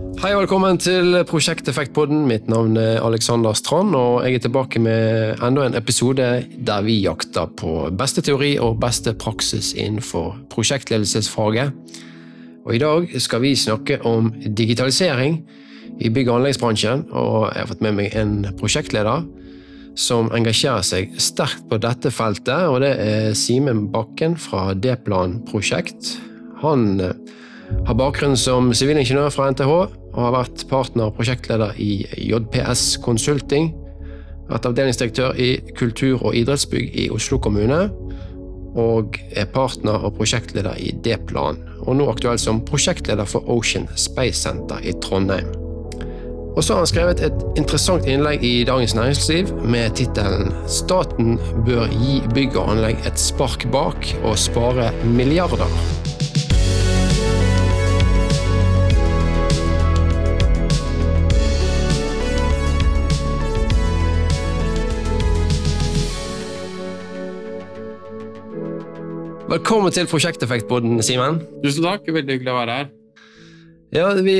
Hei og velkommen til Prosjekt Effektpodden. Mitt navn er Alexander Strand, og jeg er tilbake med enda en episode der vi jakter på beste teori og beste praksis innenfor prosjektledelsesfaget. Og I dag skal vi snakke om digitalisering i bygg- og anleggsbransjen, og jeg har fått med meg en prosjektleder som engasjerer seg sterkt på dette feltet, og det er Simen Bakken fra D-Plan prosjekt. Han eh, har bakgrunn som sivilingeniør fra NTH og har vært partner og prosjektleder i JPS Consulting. Vært avdelingsdirektør i kultur- og idrettsbygg i Oslo kommune. Og er partner og prosjektleder i D-Plan, og nå aktuell som prosjektleder for Ocean Space Center i Trondheim. Og så har han skrevet et interessant innlegg i Dagens Næringsliv med tittelen 'Staten bør gi bygg og anlegg et spark bak og spare milliarder'. Velkommen til Prosjekteffektboden, Simen. Tusen takk, veldig hyggelig å være her. Ja, vi,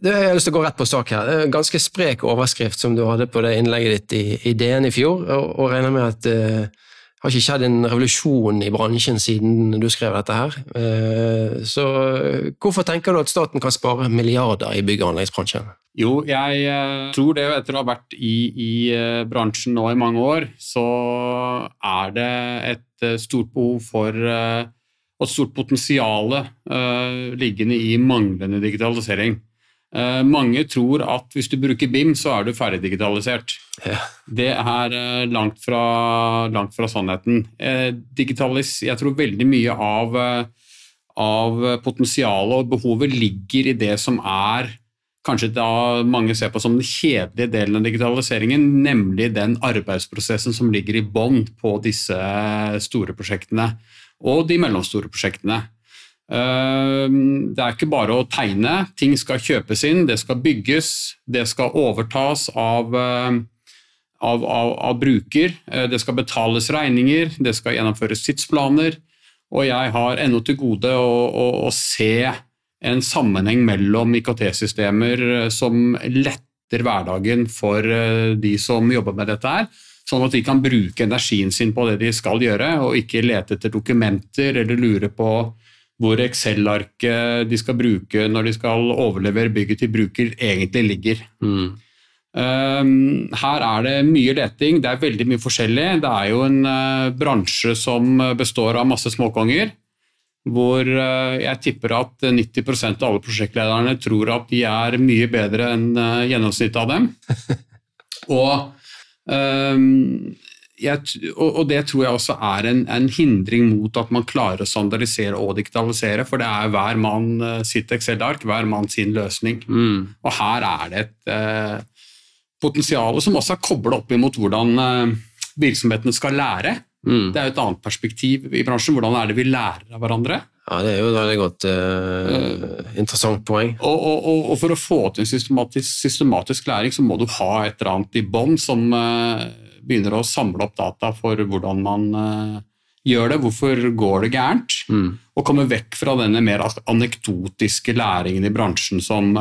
det har jeg lyst til å gå rett på sak her. Det er en ganske sprek overskrift som du hadde på det innlegget ditt i, i DN i fjor, og, og regner med at det uh, har ikke skjedd en revolusjon i bransjen siden du skrev dette her. Uh, så hvorfor tenker du at staten kan spare milliarder i bygg- og anleggsbransjen? Jo, jeg uh, tror det etter å ha vært i, i bransjen nå i mange år, så er det et stort behov for og stort potensial liggende i manglende digitalisering. Mange tror at hvis du bruker BIM, så er du ferdig digitalisert. Ja. Det er langt, fra, langt, fra, sannheten. Digitalis, jeg tror veldig mye av, av potensialet og behovet ligger i det som er kanskje da mange ser på som den kjedelige delen av digitaliseringen, nemlig den arbeidsprosessen som ligger i bånn på disse store prosjektene og de mellomstore prosjektene. Ehm, det er ikke bare å tegne, ting skal kjøpes inn, det skal bygges, det skal overtas av, eh, av, av, av bruker, eh, det skal betales regninger, det skal gjennomføres tidsplaner, og jeg har ennå til gode å, å, å se en sammenheng mellom IKT-systemer eh, som letter hverdagen for de som jobber med dette her, Sånn at de kan bruke energien sin på det de skal gjøre, og ikke lete etter dokumenter eller lure på hvor Excel-arket de skal bruke når de skal overlevere bygget til bruker, egentlig ligger. Mm. Um, her er det mye leting, det er veldig mye forskjellig. Det er jo en uh, bransje som består av masse småkonger. Hvor uh, jeg tipper at 90% av alle prosjektlederne tror at de er mye bedre enn uh, gjennomsnittet av dem. og Um, jeg, og, det tror jeg også er en, en, hindring mot at man klarer å standardisere og digitalisere, for det er hver mann uh, sitt Excel-ark, hver mann sin løsning. Mm. Og her er det et uh, potensial som også er kobla opp imot hvordan uh, virksomhetene skal lære. Mm. Det er jo et annet perspektiv i bransjen. Hvordan er det vi lærer av hverandre? Ja, Det er jo et veldig godt uh, interessant poeng. Og, og, og, for å få til systematisk, systematisk, læring, så må du ha et eller annet i bånn som uh, begynner å samle opp data for hvordan man uh, gjør det, hvorfor går det gærent, mm. og komme vekk fra denne mer anekdotiske læringen i bransjen som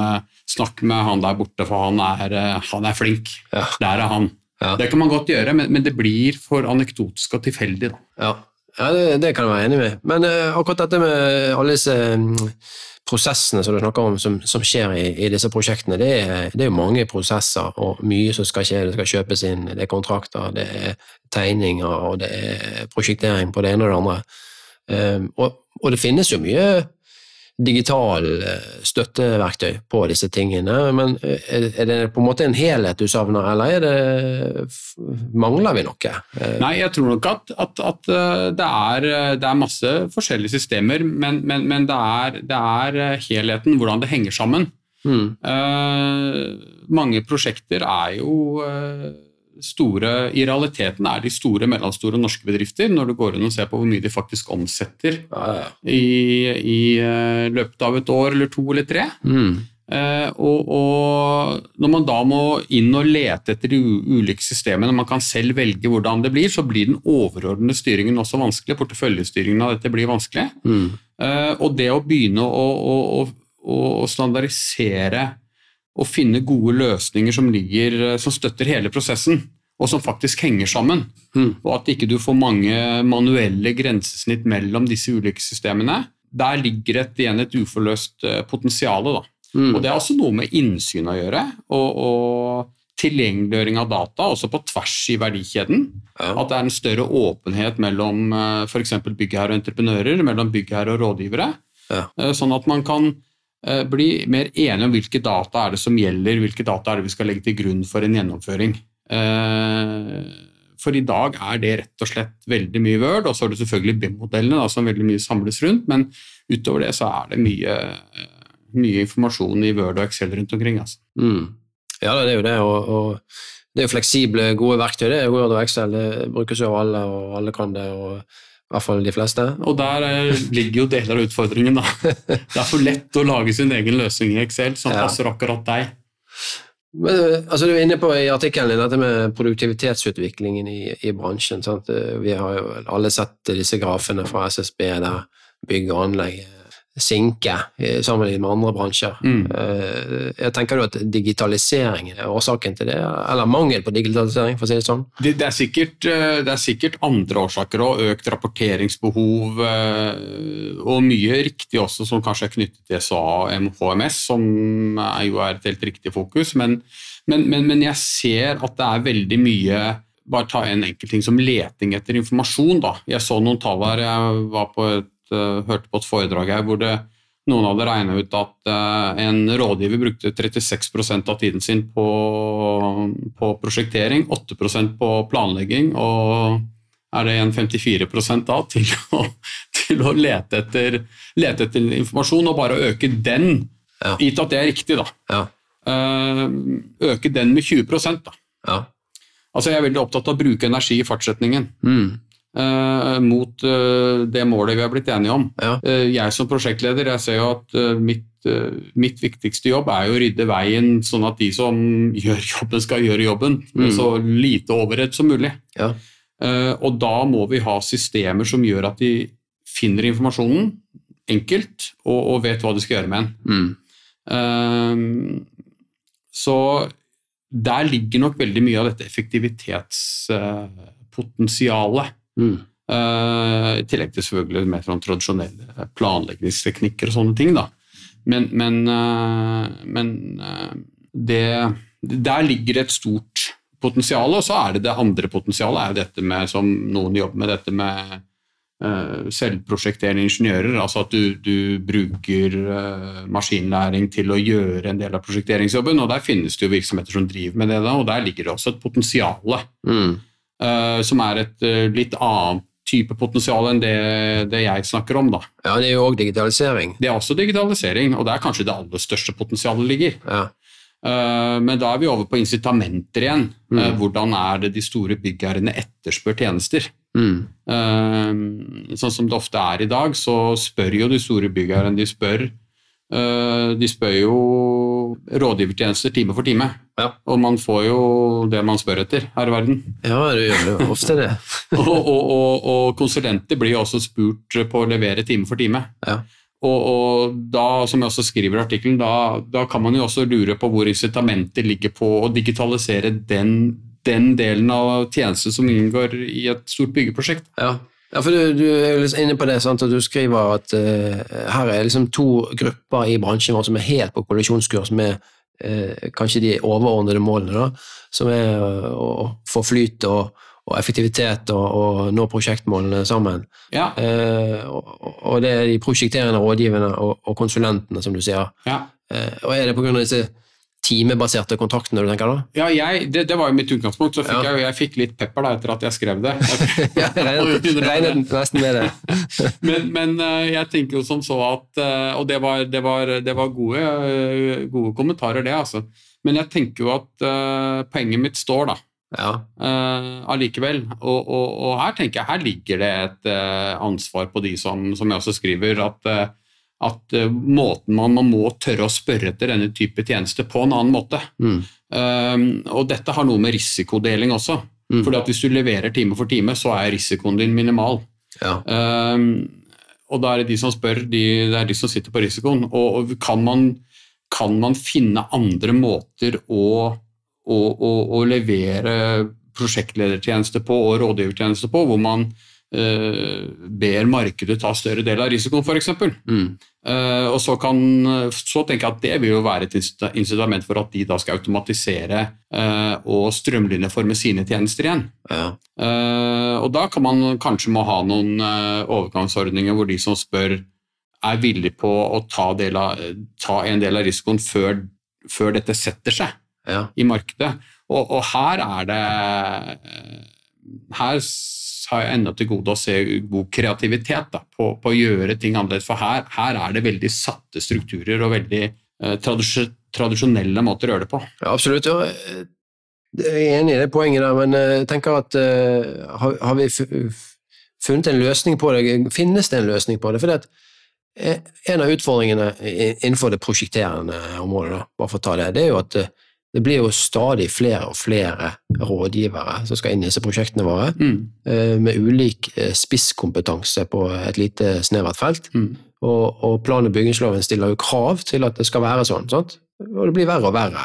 Snakk med han der borte, for han er, han er flink. Ja. Der er han. Ja. Det kan man godt gjøre, men, men, det blir for anekdotisk og tilfeldig. Ja. Ja, det, det, kan jeg være enig med. Men uh, akkurat dette med alle disse um, prosessene som du snakker om, som, som skjer i, i, disse prosjektene, det er, det er, jo mange prosesser og mye som skal skje. Det skal kjøpes inn, det er kontrakter, det er tegninger og det er prosjektering på det ene og det andre. Um, og, og, det finnes jo mye digital eh, støtteverktøy på disse tingene. Men eh, er det på en måte en helhet du savner, eller er det, mangler vi noe? Eh, Nei, jeg tror nok at, at, at det, er, det, er, masse forskjellige systemer, men, men, men det, er, det, er, helheten, hvordan det henger sammen. Mm. Uh, mange prosjekter er jo uh, store, i realiteten er de store, mellomstore norske bedrifter, når du går inn og ser på hvor mye de faktisk omsetter. I, i, uh, løpet av et år eller to eller tre. Mm. Uh, og, og, når man da må inn og lete etter de ulike systemene, man kan selv velge hvordan det blir, så blir den overordnede styringen også vanskelig. Porteføljestyringen av dette blir vanskelig. Mm. Uh, og det å begynne å, å, å å standardisere og finne gode løsninger som, ligger, som støtter hele prosessen, og som faktisk henger sammen. Mm. Og at ikke du får mange manuelle grensesnitt mellom disse ulike systemene. Der ligger et, igjen et uforløst eh, potensial. Mm. Og det er også noe med innsyn å gjøre. og, og tilgjengeliggjøring av data, også på tvers i verdikjeden. Ja. At det er en større åpenhet mellom f.eks. byggherre og entreprenører, mellom byggherre og rådgivere. Ja. Eh, Sånn at man kan eh, bli mer enige om hvilke data er det som gjelder, hvilke data er det vi skal legge til grunn for en gjennomføring. Eh, For i dag er det rett og slett veldig mye Word, og så er det selvfølgelig BIM-modellene som veldig mye samles rundt, men utover det så er det mye, eh, mye informasjon i Word og Excel rundt omkring. Altså. Mm. Ja, det er jo det, og, og det er jo fleksible, gode verktøy. Det er Word og Excel, det brukes jo av alle, og alle kan det. og i hvert fall de fleste. Og der eh, ligger jo deler av utfordringen. da. Det er for lett å lage sin egen løsning i Excel som Ja. passer akkurat deg. Men, altså, du er inne på i artikkelen dette med produktivitetsutviklingen i, i bransjen. Sant? Vi har jo alle sett disse grafene fra SSB der bygg og anlegg sinker eh, sammenlignet med andre bransjer. Mm. Eh, Jeg tenker du at digitalisering er årsaken til det, eller mangel på digitalisering, for å si det sånn? Det, det, er sikkert, eh, det er sikkert andre årsaker òg. Økt rapporteringsbehov eh, og mye riktig også som kanskje er knyttet til SA og HMS, som er jo er et helt riktig fokus. Men, men, men, men jeg ser at det er veldig mye bare ta en enkelt ting som leting etter informasjon. Da. Jeg så noen tall her. Jeg var på et, hørte på et foredrag her hvor det, noen hadde regna ut at eh, en rådgiver brukte 36% av tiden sin på, på prosjektering, 8% på planlegging og er det en 54 da til å, til å lete, etter, lete etter informasjon og bare øke den, Ja. gitt at det er riktig, da. Ja. Eh, øke den med 20 da. ja. Altså Jeg er veldig opptatt av å bruke energi i fartsretningen Mm. Eh, mot eh, det målet vi har blitt enige om. ja. Eh, jeg som prosjektleder jeg ser jo at mitt, mitt viktigste jobb er jo å rydde veien sånn at de som gjør jobben, skal gjøre jobben Mm. så lite overhead som mulig. ja. Og da må vi ha systemer som gjør at de finner informasjonen enkelt og, og vet hva de skal gjøre med den. Mm. Så der ligger nok veldig mye av dette effektivitetspotensialet. Mm. Eh, I tillegg til selvfølgelig mer sånn tradisjonelle planleggingsteknikker og sånne ting. Da. Men, men, eh, men eh, det, der ligger et stort potensial, og så er det det andre potensialet, er jo dette med, som noen jobber med, dette med selvprosjekterende ingeniører. Altså at du, du bruker maskinlæring til å gjøre en del av prosjekteringsjobben. og Der finnes det jo virksomheter som driver med det, da, og der ligger det også et potensial Mm. Eh, som er et eh, litt annet type potensial enn det, det jeg snakker om. da. ja, det er jo òg digitalisering. Det er også digitalisering, og det er kanskje det aller største potensialet ligger. Ja. Eh, Men da er vi over på incitamenter igjen. Mm. Hvordan er det de store byggherrene etterspør tjenester? Mm. Sånn som det ofte er i dag, så spør jo de store byggherrene de spør, de spør jo rådgivertjenester time for time. Ja. Og man får jo det man spør etter her i verden. ja, det gjør jo ofte det. og, og, og, og konsulenter blir jo også spurt på å levere time for time. Ja. Og, og da, som jeg også skriver i artikkelen, da, da kan man jo også lure på hvor incitamentet ligger på å digitalisere den, den delen av tjenesten som inngår i et stort byggeprosjekt. Ja. Ja, for du, du er liksom inne på det, sant? og du skriver at uh, her er liksom to grupper i bransjen vår som er helt på kollisjonskurs med uh, kanskje de overordnede målene, da, som er å få flyt og, og effektivitet og, og nå prosjektmålene sammen. Ja, Eh, og, og det er de prosjekterende rådgiverne og, og konsulentene, som du sier. ja. Eh, og er det på grunn av disse timebaserte kontraktene du tenker da? ja jeg, det, det var jo mitt utgangspunkt, så fikk Ja. jeg, jeg fikk litt pepper da etter at jeg skrev det. Ja, regnet, nesten med det. men, men eh, jeg tenker jo som så at eh, Og det var, det var, det var gode, eh, gode kommentarer, det, altså. Men jeg tenker jo at uh, poenget mitt står, da. Ja. Uh, allikevel. Og, og, og her tenker jeg her ligger det et uh, ansvar på de som, som jeg også skriver, at, at eh, måten man, man må tørre å spørre etter denne type tjenester på en annen måte. Mm. Um, og dette har noe med risikodeling også. Mm. Fordi at hvis du leverer time for time, så er risikoen din minimal. ja. Um, og da er det de som spør, de, det er de som sitter på risikoen. Og, og kan, man, kan, man, finne andre måter å, å, å, å levere prosjektledertjeneste på og rådgivertjeneste på, hvor man ber markedet ta større del av risikoen, f.eks. Mm. Uh, og så, kan, så tenker jeg at det vil jo være et incitament for at de da skal automatisere uh, og strømlinjeforme sine tjenester igjen. Ja. og da kan man kanskje må ha noen overgangsordninger hvor de som spør, er villige på å ta, av, ta en del av risikoen før, før dette setter seg ja. i markedet. Og, og, her er det Her har jeg ennå til gode å se god kreativitet da, på, på, å gjøre ting annerledes. For her, her, er det veldig satte strukturer og veldig eh, tradisjonelle måter å gjøre det på. Ja, absolutt. Ja. jeg er enig i det poenget der, men eh, jeg tenker at uh, har, har, vi funnet en løsning på det? Finnes det en løsning på det? For det en av utfordringene innenfor det prosjekterende området, da, bare for å ta det, det er jo at det blir jo stadig flere og flere rådgivere som skal inn i disse prosjektene våre, mm. Eh, med ulik eh, spisskompetanse på et lite snevert felt. Mm. Og, og, plan- og bygningsloven stiller jo krav til at det skal være sånn, sant? og det blir verre og verre.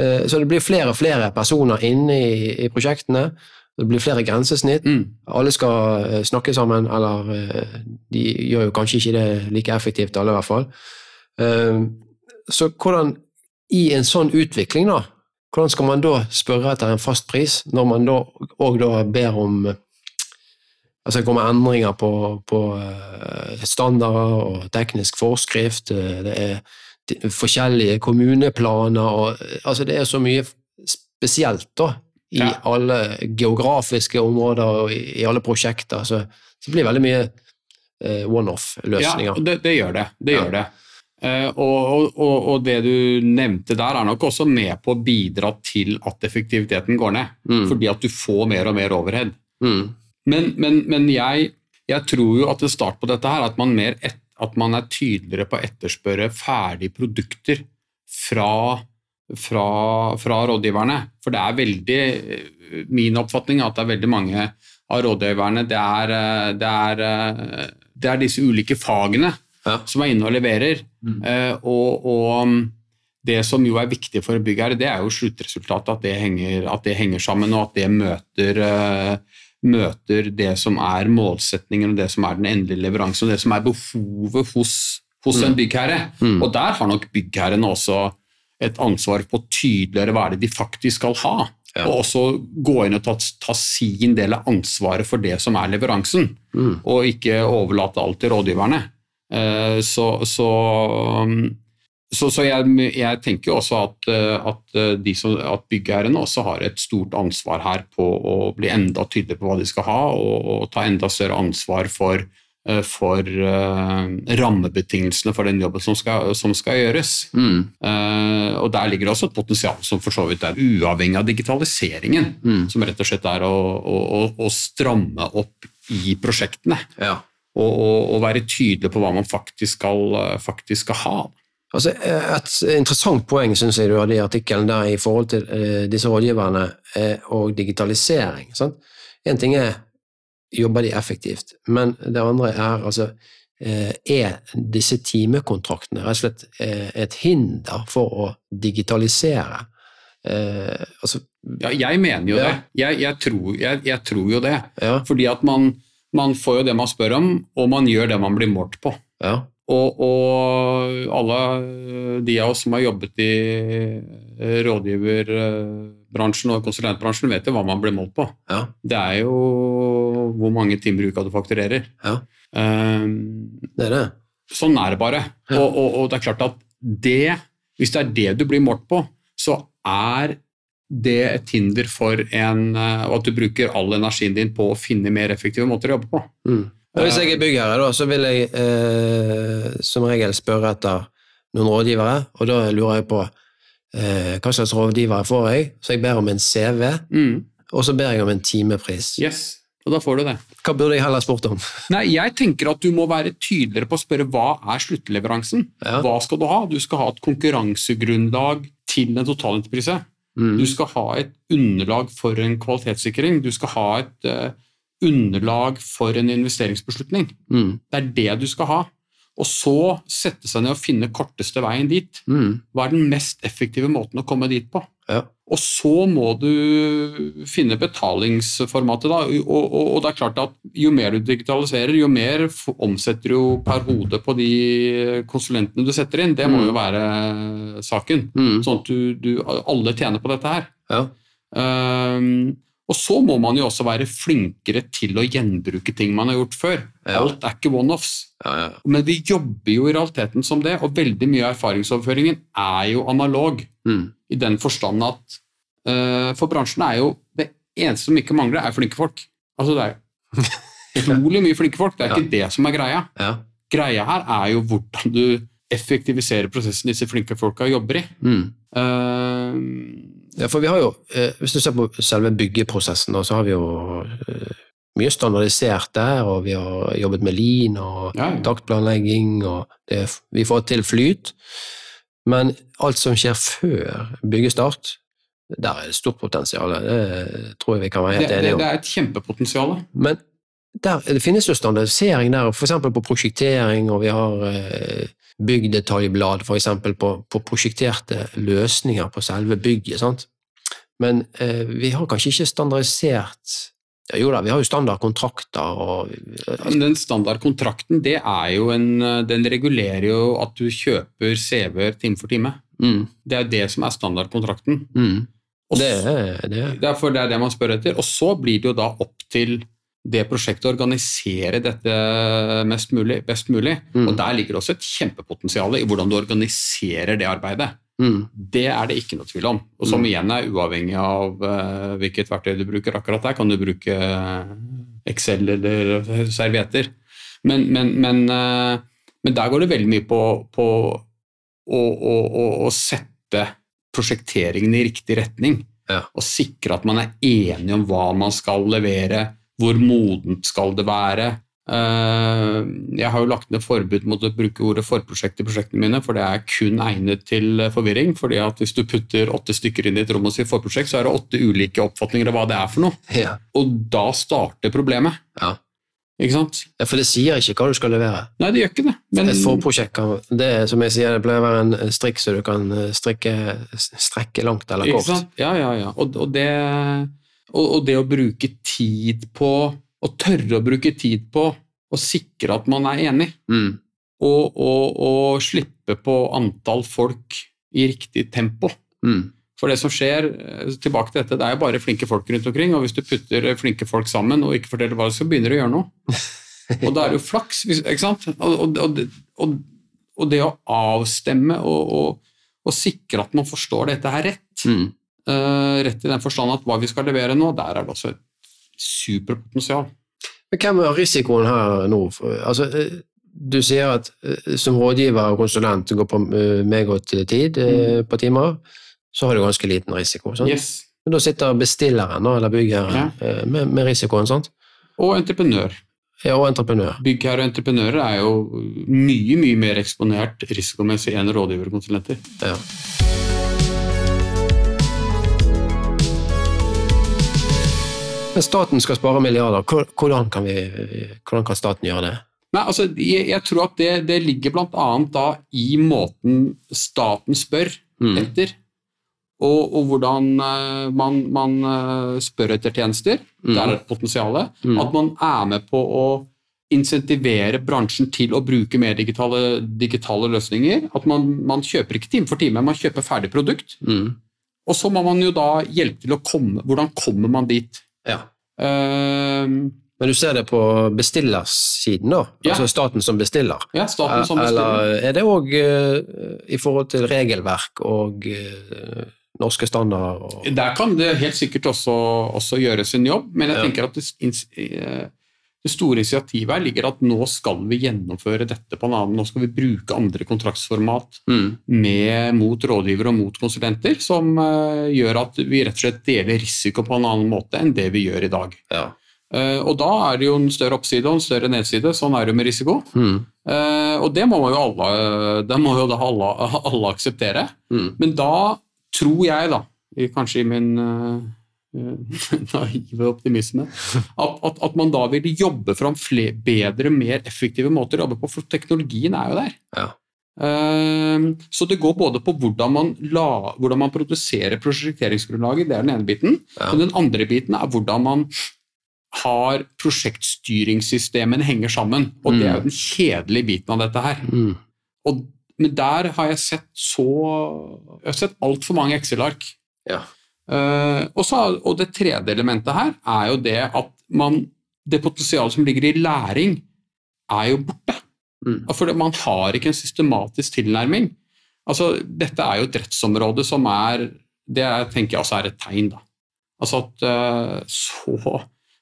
Eh, så det blir flere og flere personer inne i, i prosjektene. Det blir flere grensesnitt. Mm. Alle skal snakke sammen, eller de gjør jo kanskje ikke det like effektivt, alle i hvert fall. Så hvordan i en sånn utvikling, da, hvordan skal man da spørre etter en fast pris, når man da òg ber om Altså det kommer endringer på, på eh, standarder og teknisk forskrift, eh, det er forskjellige kommuneplaner og Altså det er så mye spesielt, da, i ja. alle geografiske områder og i, alle prosjekter. Så, så det blir veldig mye eh, one-off-løsninger. Ja, det, det, gjør det. Det ja. gjør det. Eh, og, og, og, det du nevnte der, er nok også med på å bidra til at effektiviteten går ned. Mm. Fordi at du får mer og mer overhead. Mm. Men, men, men jeg, jeg, tror jo at det start på dette her, at man, et, at man er tydeligere på å etterspørre ferdige produkter fra, fra, fra, rådgiverne. For det er veldig Min oppfatning er at det er veldig mange av rådgiverne det er, det er, det er disse ulike fagene ja. som er inne og leverer. Mm. Uh, og, og, um, det som jo er viktig for byggherre, det er jo sluttresultatet, at det henger, at det henger sammen, og at det møter, uh, møter, det som er målsetningen og det som er den endelige leveransen, og det som er behovet hos, hos mm. en byggherre. Mm. Og der har nok byggherrene også et ansvar på tydeligere hva det de faktisk skal ha. Ja. Og også gå inn og ta, ta, sin del av ansvaret for det som er leveransen, mm. og ikke overlate alt til rådgiverne. Eh, så, så, um, så, så jeg, jeg, tenker også at, eh, at, eh, som, at byggherrene også har et stort ansvar her på å bli enda tydeligere på hva de skal ha, og, og ta enda større ansvar for, for uh, rammebetingelsene for den jobben som skal, som skal gjøres. Mm. Uh, og Der ligger det også et potensial som for så vidt er uavhengig av digitaliseringen. Mm. Som rett og slett er å, å, å stramme opp i prosjektene. Ja og, og, og, være tydelig på hva man faktisk skal, faktisk skal ha. Altså, et interessant poeng synes jeg du hadde i artikkelen der i forhold til eh, disse rådgiverne eh, og digitalisering. En ting er jobber de effektivt, men det andre er altså uh, er disse timekontraktene rett og slett et hinder for å digitalisere? Altså, ja, jeg mener jo ja. det. Jeg, jeg, tror, jeg, jeg, tror, jo det. Ja. Fordi at man man får jo det man spør om, og man gjør det man blir målt på. Ja. Og, og, alle de av oss som har jobbet i rådgiverbransjen og konsulentbransjen, vet jo hva man blir målt på. Ja. Det er jo hvor mange timer i uka du fakturerer. Ja. Um, det er det. Sånn er det bare. Og, og, og, det er klart at det, hvis det er det du blir målt på, så er det et hinder for en, eh, at du bruker all energien din på å finne mer effektive måter å jobbe på. Mm. Hvis jeg er byggherre, da, så vil jeg eh, som regel spørre etter noen rådgivere, og da lurer jeg på eh, hva slags rådgivere får jeg, så jeg ber om en CV, mm. og så ber jeg om en timepris. Yes, og da får du det. Hva burde jeg heller spurt om? Nei, Jeg tenker at du må være tydeligere på å spørre hva er sluttleveransen. Ja. Hva skal du ha? Du skal ha et konkurransegrunnlag til en totalentreprise. Mm. Du skal ha et underlag for en kvalitetssikring. Du skal ha et uh, underlag for en investeringsbeslutning. Mm. Det er det du skal ha. Og så sette seg ned og finne korteste veien dit. Mm. Hva er den mest effektive måten å komme dit på? Ja. Og så må du finne betalingsformatet, da. Og, og, og det er klart at jo mer du digitaliserer, jo mer omsetter du per hode på de konsulentene du setter inn. Det må Mm. jo være saken. Mm. Sånn at du, du, alle tjener på dette her. Ja. Ehm, og så må man jo også være flinkere til å gjenbruke ting man har gjort før. Ja. Alt er ikke one-offs. Ja, ja. Men vi jobber jo i realiteten som det, og veldig mye av erfaringsoverføringen er jo analog. Mm. I den forstand at uh, for bransjen er jo det eneste som ikke mangler, er flinke folk. Altså det er utrolig mye flinke folk, det er ikke det som er greia. ja. Greia her er jo hvordan du effektiviserer prosessen disse flinke folka jobber i. Mm. Eh, Ja, for vi har jo, eh, Hvis du ser på selve byggeprosessen, så har vi jo eh, mye standardisert der, og vi har jobbet med lin og Ja, ja. taktplanlegging, og det, vi får til flyt. Men alt som skjer før byggestart, der er det stort potensial. Det tror jeg vi kan være helt det, enige om. det er et kjempepotensial. Men der, det finnes jo standardisering der, f.eks. på prosjektering, og vi har eh, byggdetaljblad eksempel på, på prosjekterte løsninger på selve bygget. sant? Men eh, vi har kanskje ikke standardisert ja, Jo da, vi har jo standardkontrakter og Men den standardkontrakten det er jo en, den regulerer jo at du kjøper CV-er time for time. mm, Det er det som er standardkontrakten. mm, Og det, er- det, det er det man spør etter. Og så blir det jo da opp til det prosjektet organisere dette mest mulig, best mulig. Mm. Og der ligger det også et kjempepotensial i hvordan du organiserer det arbeidet. mm, Det er det ikke noe tvil om. Og som Mm. igjen er uavhengig av uh, hvilket verktøy du bruker. Akkurat der kan du bruke Excel eller servietter. Men, men, men, uh, men der går det veldig mye på, på å, å, å, å sette prosjekteringen i riktig retning. Ja. Og sikre at man er enig om hva man skal levere, hvor modent skal det være. Eh, Jeg har jo lagt ned forbud mot å bruke ordet forprosjekt i prosjektene mine, for det er kun egnet til forvirring. fordi at Hvis du putter åtte stykker inn i et rom og sier forprosjekt, så er det åtte ulike oppfatninger av hva det er for noe. ja, Og da starter problemet. ja. Ikke sant? Ja, For det sier ikke hva du skal levere. Nei, det gjør ikke det. Men Et forprosjekt det er, som jeg sier, det pleier å være en strikk så du kan eh, strikke, strekke langt eller kort. Ikke sant? Ja, ja, ja. Og, og, det, og, og det å bruke tid på Å tørre å bruke tid på å sikre at man er enig, Mm, og, og, og slippe på antall folk i riktig tempo. mm, For det som skjer, eh, tilbake til dette, det er jo bare flinke folk rundt omkring, og hvis du putter flinke folk sammen og ikke forteller hva de skal, begynner de å gjøre noe. Og da er det jo flaks, ikke sant? Og, og, det å avstemme og, og, og sikre at man forstår dette her rett, mm. Eh, rett i den forstand at hva vi skal levere nå, der er det også et superpotensial. Men hvem er risikoen her nå? Altså, eh, du sier at eh, som rådgiver og konsulent går på meget tid mm. på timer, så har du ganske liten risiko. Sant? Yes. Men da sitter bestilleren eller byggherren Ja. med, med risikoen, sant? Og entreprenør. Ja, og entreprenør. Byggherre og entreprenører er jo mye, mye mer eksponert risikomessig enn rådgiverkonsulenter. Ja. Men staten skal spare milliarder. Hvordan kan, vi, hvordan kan staten gjøre det? Nei, altså, jeg, jeg tror at det, det ligger annet i måten staten spør Mm. etter, og, og hvordan eh, man, man eh, spør etter tjenester. Mm. Der er det potensialet. Mm. At man er med på å insentivere bransjen til å bruke mer digitale, digitale løsninger. At man, man kjøper ikke time for time, man kjøper ferdig produkt. Mm. Og så må man jo da hjelpe til å komme Hvordan kommer man dit? Ja. Eh, Men du ser det på bestillersiden, da? Ja. Altså staten som bestiller? ja, staten som bestiller. Eller er det òg i forhold til regelverk og uh, norske standarder? Og... Der kan det helt sikkert også, også gjøre sin jobb, men jeg Ja. tenker at det, eh, det store initiativet her ligger at nå skal vi gjennomføre dette på en annen Nå skal vi bruke andre kontraktsformat Mm. med, mot rådgivere og mot konsulenter, som uh, gjør at vi rett og slett deler risiko på en annen måte enn det vi gjør i dag. Ja. Uh, og da er det jo en større oppside og en større nedside. Sånn er det jo med risiko. Mm. Uh, og det må jo alle, det må jo da alle, alle akseptere. Mm. Men da tror jeg, da, kanskje i min, naive optimisme, at, at, at, man da vil jobbe fram flere, bedre, mer effektive måter å jobbe på, for teknologien er jo der. Ja. Uh, så det går både på hvordan man, la, hvordan man produserer prosjekteringsgrunnlaget, det er den ene biten. Ja. Og den andre biten er hvordan man har prosjektstyringssystemene henger sammen. Og mm. det er jo mm. den kjedelige biten av dette her. Mm. Og, men der har jeg sett så Jeg har sett altfor mange Excel-ark. Ja. Uh, og, og, det tredje elementet her er jo det at man, det potensialet som ligger i læring, er jo borte. Mm. For man har ikke en systematisk tilnærming. Altså, dette er jo et rettsområde som er Det jeg tenker jeg også er et tegn. da. Altså at uh, så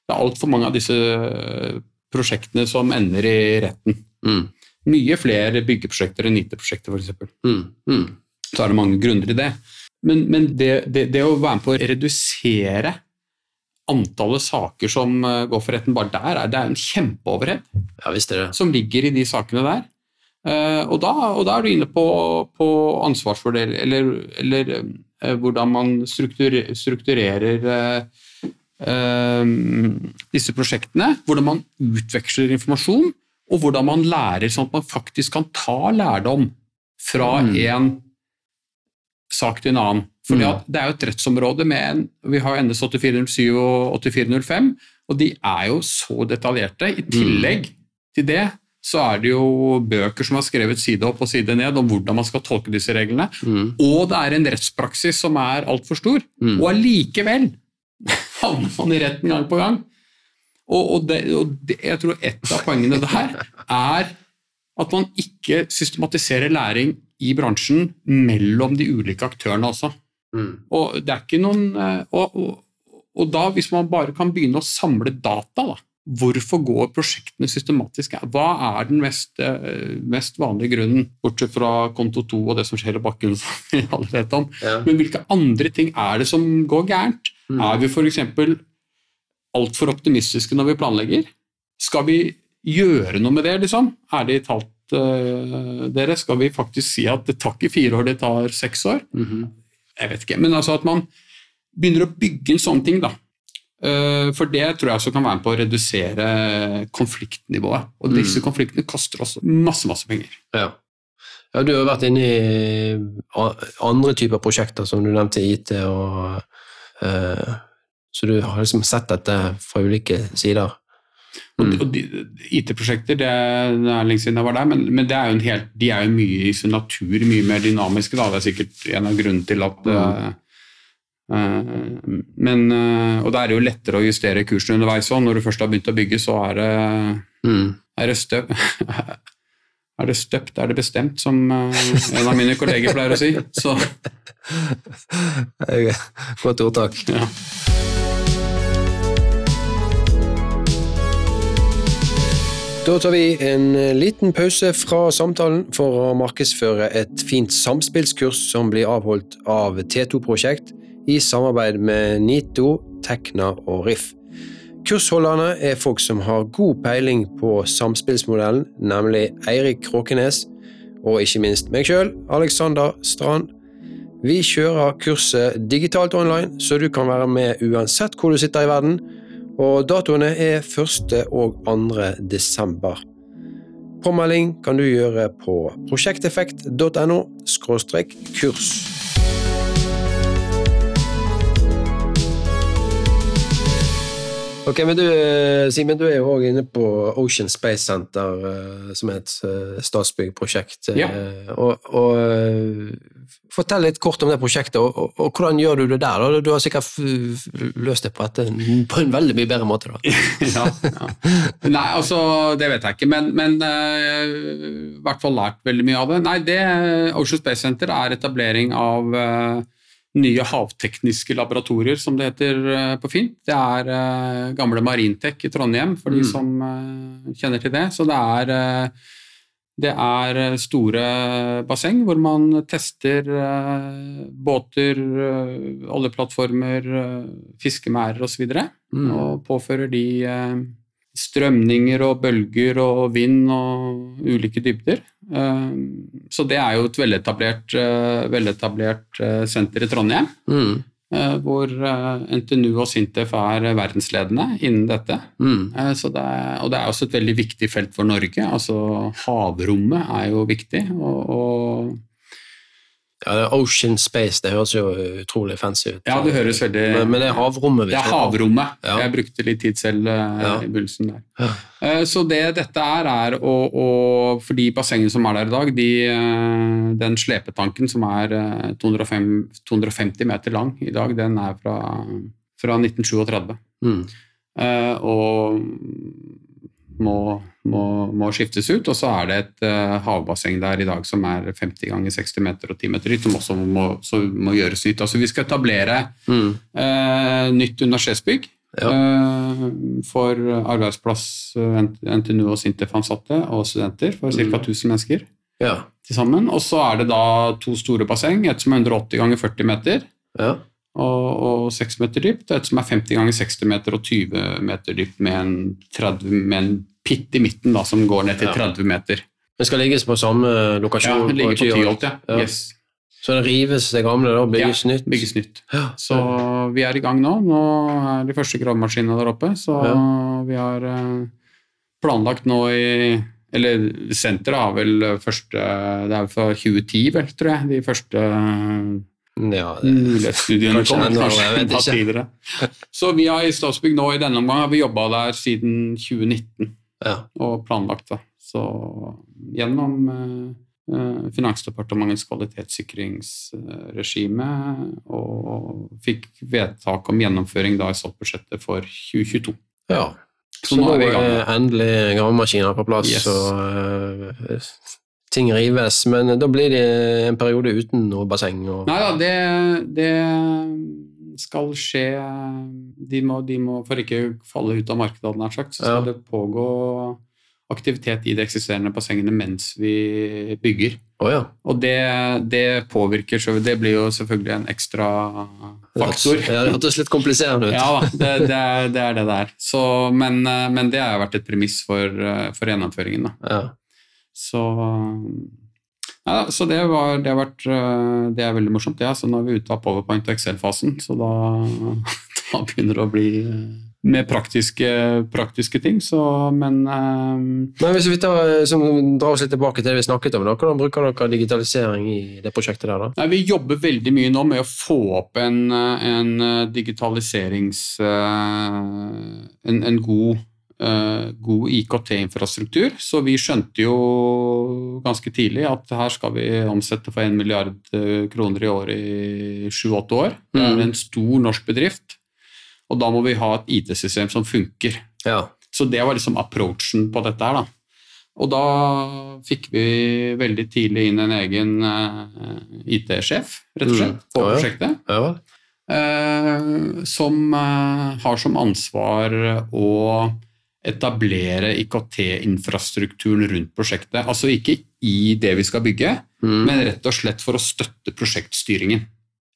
Det er altfor mange av disse prosjektene som ender i retten. Mm. Mye flere byggeprosjekter enn IT-prosjekter, f.eks. Mm. Mm. Så er det mange grunner i det. Men, men det, det, det, å være med på å redusere antallet saker som eh, går for retten bare der, er, det er en kjempeoverhead ja, det. som ligger i de sakene der. Uh, og, da, og, da, er du inne på, på ansvarsfordel, eller, eller uh, hvordan man strukturer, strukturerer uh, disse prosjektene. Hvordan man utveksler informasjon, og hvordan man lærer sånn at man faktisk kan ta lærdom fra mm. en sak til en annen. For mm. det er jo et rettsområde med en, Vi har NS 8407 og 8405, og de er jo så detaljerte. I tillegg mm. til det så er det jo bøker som har skrevet side opp og side ned om hvordan man skal tolke disse reglene. Mm. Og det er en rettspraksis som er altfor stor. Mm. Og allikevel havner man i retten gang på gang. Og, og, det, og det, jeg tror et av poengene der er at man ikke systematiserer læring i bransjen mellom de ulike aktørene også. Mm. Og det er ikke noen eh, og, og, og, da, hvis man bare kan begynne å samle data, da, hvorfor går prosjektene systematisk? Hva er den mest, eh, mest, vanlige grunnen, bortsett fra konto 2 og det som skjer i bakken? som vi alle vet om. Ja. Men hvilke andre ting er det som går gærent? Mm. Er vi f.eks. altfor optimistiske når vi planlegger? Skal vi gjøre noe med det, liksom? Ærlig talt, dere, skal vi faktisk si at det tar ikke fire år, det tar seks år? Mm -hmm. Jeg vet ikke. Men altså at man begynner å bygge en sånn ting, da. Uh, for det tror jeg også kan være med på å redusere konfliktnivået. Og mm. disse konfliktene koster oss masse, masse penger. Ja. ja. du har vært inne i andre typer prosjekter, som du nevnte, IT og uh, Så du har liksom sett dette fra ulike sider? Mm. Og, IT-prosjekter det er lenge siden jeg var der, men, men er helt, de er jo mye i sin natur mye mer dynamiske. Da. Det er sikkert en av grunnene til at mm. uh, men, uh, Og da er det jo lettere å justere kursen underveis òg. Når du først har begynt å bygge, så er det, mm. er det støv. er det støpt, er det bestemt, som en av mine kolleger pleier å si. Så. Godt ordtak. Ja. Da tar vi en eh, liten pause fra samtalen for å markedsføre et fint samspillskurs som blir avholdt av T2-prosjekt i samarbeid med NITO, Tekna og RIF. Kursholderne er folk som har god peiling på samspillsmodellen, nemlig Eirik Kråkenes og ikke minst meg sjøl, Alexander Strand. Vi kjører kurset digitalt online, så du kan være med uansett hvor du sitter i verden og datoene er 1. og 2. desember. Påmelding kan du gjøre på prosjekteffekt.no kurs. Ok, men du, eh, Simen, du er jo òg inne på Ocean Space Center, eh, som er et eh, Statsbygg-prosjekt. Ja. Og, og, Fortell litt kort om det prosjektet, og, og, og, hvordan gjør du det der? Du har sikkert løst det på, et, på, en veldig mye bedre måte, da. ja, ja. Nei, altså, det vet jeg ikke, men, men uh, i hvert fall lært veldig mye av det. Nei, det Ocean Space Center er etablering av uh, nye havtekniske laboratorier, som det heter uh, på fint. Det er gamle Marintech i Trondheim, for de mm. som kjenner til det. Så det er det er eh, store basseng hvor man tester eh, båter, eh, oljeplattformer, fiskemærer osv. Og, så mm. og påfører de strømninger og bølger og vind og ulike dybder. Så det er jo et veletablert, veletablert senter i Trondheim. Mm. Eh, hvor eh, NTNU og Sintef er verdensledende innen dette. Mm. Eh, Så det er, og det er også et veldig viktig felt for Norge. altså Havrommet er jo viktig. Og, og Ja, Ocean Space, det høres jo utrolig fancy ut. ja, det høres veldig men, men det er havrommet vi Det er havrommet. Ja. Jeg brukte litt tid selv eh, Ja. i begynnelsen der. Ja. Eh, Så det dette er, er å, å For de bassengene som er der i dag, de, eh, den slepetanken som er eh, 205, 250 meter lang i dag, den er fra, fra 1937. Mm. Og må, må, må skiftes ut. Og så er det et uh, havbasseng der i dag som er 50 ganger 60 meter og 10 meter dypt, som også må, må gjøres nytt. Altså Vi skal etablere Mm. uh, nytt universitetsbygg Ja. Uh, for arbeidsplass, NTNU og SINTEF-ansatte og studenter, for ca. Mm. 1000 mennesker Ja. til sammen. Og så er det da to store basseng, et som er 180 ganger 40 meter ja. og, og 6 meter dypt, og et som er 50 ganger 60 meter og 20 meter dypt med en, 30, med en pitt i midten da, som går ned til 30 meter. Det skal ligges på samme Ja, lokasjon? det ligger på Tyholt. Ja. Ja. Yes. Så det rives det gamle og bygges Ja, nytt? Bygges nytt. Så vi er i gang nå. Nå er de første gravemaskinene der oppe. Så Ja. vi har eh, planlagt nå i Eller senteret har vel første Det er fra 2010, vel, tror jeg. De første ja mulighetsstudiene kom. Kanskje enda tidligere. Så vi har i Statsbygg nå i denne omgang har vi jobba der siden 2019 ja. og planlagt det. Så gjennom eh, eh, Finansdepartementets kvalitetssikringsregime og fikk vedtak om gjennomføring da i statsbudsjettet for 2022. ja. Så Så, nå er vi i gang. endelig gravemaskiner på plass, Yes. og eh, ting rives. Men da blir det en periode uten noe basseng. Og, Nei da, det, det skal skje de må, de må, For ikke falle ut av markedet, hadde nær sagt, så skal Ja. det pågå aktivitet i de eksisterende bassengene mens vi bygger. Oh, ja. Og det, det påvirker så Det blir jo selvfølgelig en ekstra faktor. Ja, det hørtes litt kompliserende ut. Ja det, det, er, det er det det er. Så, men, eh, men det har vært et premiss for, eh, for gjennomføringen. Da. Ja. Så, ja, så det, var, det har vært eh, Det er veldig morsomt. Ja. Så nå er vi ute av Powerpoint og Excel-fasen, så da, da begynner det å bli med mer praktiske, praktiske ting. Så, men eh, Men hvis vi tar, som drar oss litt tilbake til det vi snakket om, da, hvordan bruker dere digitalisering i det prosjektet der? da? Nei, Vi jobber veldig mye nå med å få opp en, en digitaliserings... eh, En, en god, eh, god IKT-infrastruktur. Så vi skjønte jo ganske tidlig at her skal vi omsette for 1 milliard eh, kroner i året i sju-åtte år. Det Mm. er en stor norsk bedrift, og da må vi ha et IT-system som funker. Ja. Så det var liksom approachen på dette her, da. Og da fikk vi veldig tidlig inn en egen eh, IT-sjef, rett og slett, Mm. på Ja, ja. prosjektet. ja eh, som eh, har som ansvar å etablere IKT-infrastrukturen rundt prosjektet. Altså ikke i det vi skal bygge, Mm. men rett og slett for å støtte prosjektstyringen.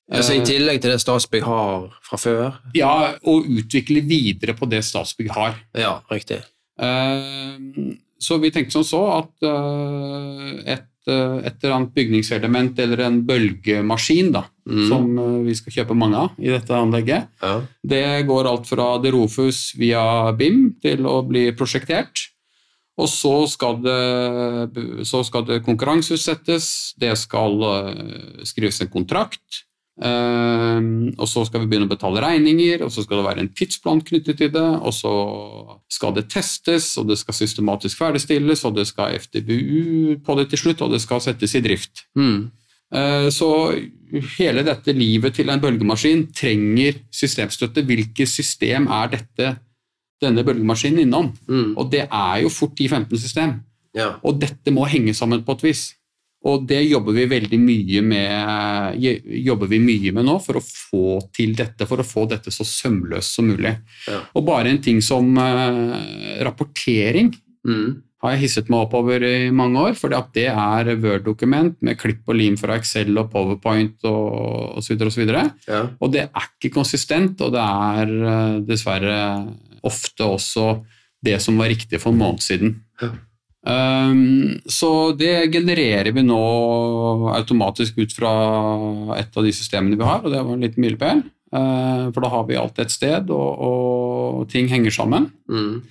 altså, I Eh, tillegg til det Statsbygg har fra før? ja, og utvikle videre på det Statsbygg har. Ja, riktig. Eh, Så vi tenkte som så at eh, et, eh, et eller annet bygningselement eller en bølgemaskin da, Mm. som eh, vi skal kjøpe mange av i dette anlegget, Ja. det går alt fra Derofus via BIM til å bli prosjektert. Og så skal det, så skal det konkurranseutsettes, det skal skrives en kontrakt. Eh, og så skal vi begynne å betale regninger, og så skal det være en tidsplan knyttet til det. Og så skal det testes, og det skal systematisk ferdigstilles, og det skal FDBU på det til slutt, og det skal settes i drift. Mm. Eh, Så hele dette livet til en bølgemaskin trenger systemstøtte. Hvilket system er dette denne bølgemaskinen innom? Mm. Og det er jo fort 10-15 system. Ja. Og dette må henge sammen på et vis. Og det jobber vi veldig mye med, jobber vi mye med nå for å få til dette, for å få dette så sømløst som mulig. Ja. Og bare en ting som uh, rapportering Mm. har jeg hisset meg oppover i mange år, for det er Word-dokument med klipp og lim fra Excel og Powerpoint og osv. Og, så videre. Ja. og det er ikke konsistent, og det er uh, dessverre ofte også det som var riktig for en måned siden. Ja. Um, så det genererer vi nå automatisk ut fra et av de systemene vi har, og det var en liten milepæl. eh, for da har vi alt et sted, og, og ting henger sammen. Mm.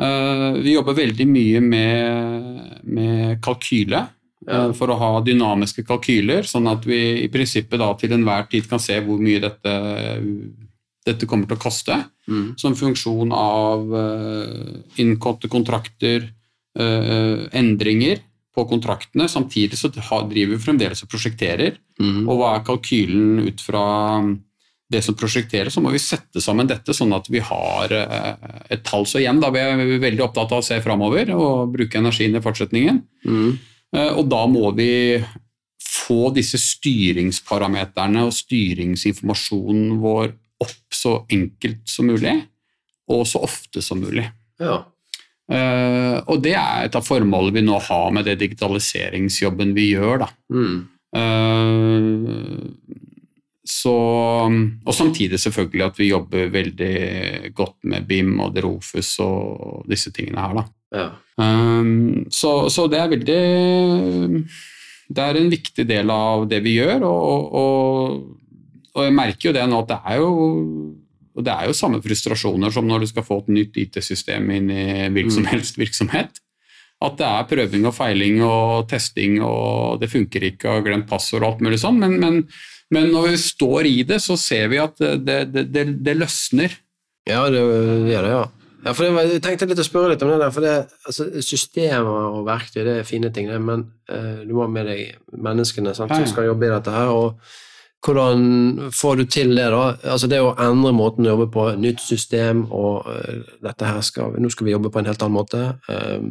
Eh, vi jobber veldig mye med, med kalkyle. Ja. eh, For å ha dynamiske kalkyler, sånn at vi i prinsippet da til enhver tid kan se hvor mye dette, dette kommer til å koste. Mm. Som funksjon av uh, inngåtte kontrakter, eh, endringer på kontraktene. Samtidig så driver vi fremdeles og prosjekterer. Mm. Og hva er kalkylen ut fra det som prosjekteres, så må vi sette sammen dette sånn at vi har eh, et tall. Så igjen, da vi er veldig opptatt av å se framover og bruke energien i fortsetningen. Mm. Eh, Og da må vi få disse styringsparameterne og styringsinformasjonen vår opp så enkelt som mulig, og så ofte som mulig. Ja. Eh, Og det er et av formålene vi nå har med det digitaliseringsjobben vi gjør. da. Mm. Uh, Så, og samtidig selvfølgelig at vi jobber veldig godt med BIM og Derofus og disse tingene her. da. ja. Um, så, så det er veldig Det er en viktig del av det vi gjør, og, og, og jeg merker jo det nå at det er jo og det er jo samme frustrasjoner som når du skal få et nytt IT-system inn i hvilken som helst virksomhet. At det er prøving og feiling og testing, og det funker ikke, og glemt passord og alt mulig sånn. Men, men, men når vi står i det, så ser vi at det, det, det, det løsner. Ja, det gjør det, ja. ja for jeg tenkte litt å spørre litt om det der, for det, altså, systemer og verktøy det er fine ting, det, men uh, du må ha med deg menneskene sant, som skal jobbe i dette her. og hvordan får du til det, da? Altså Det å endre måten å jobbe på, nytt system, og eh, dette her skal, nå skal vi jobbe på en helt annen måte. Eh,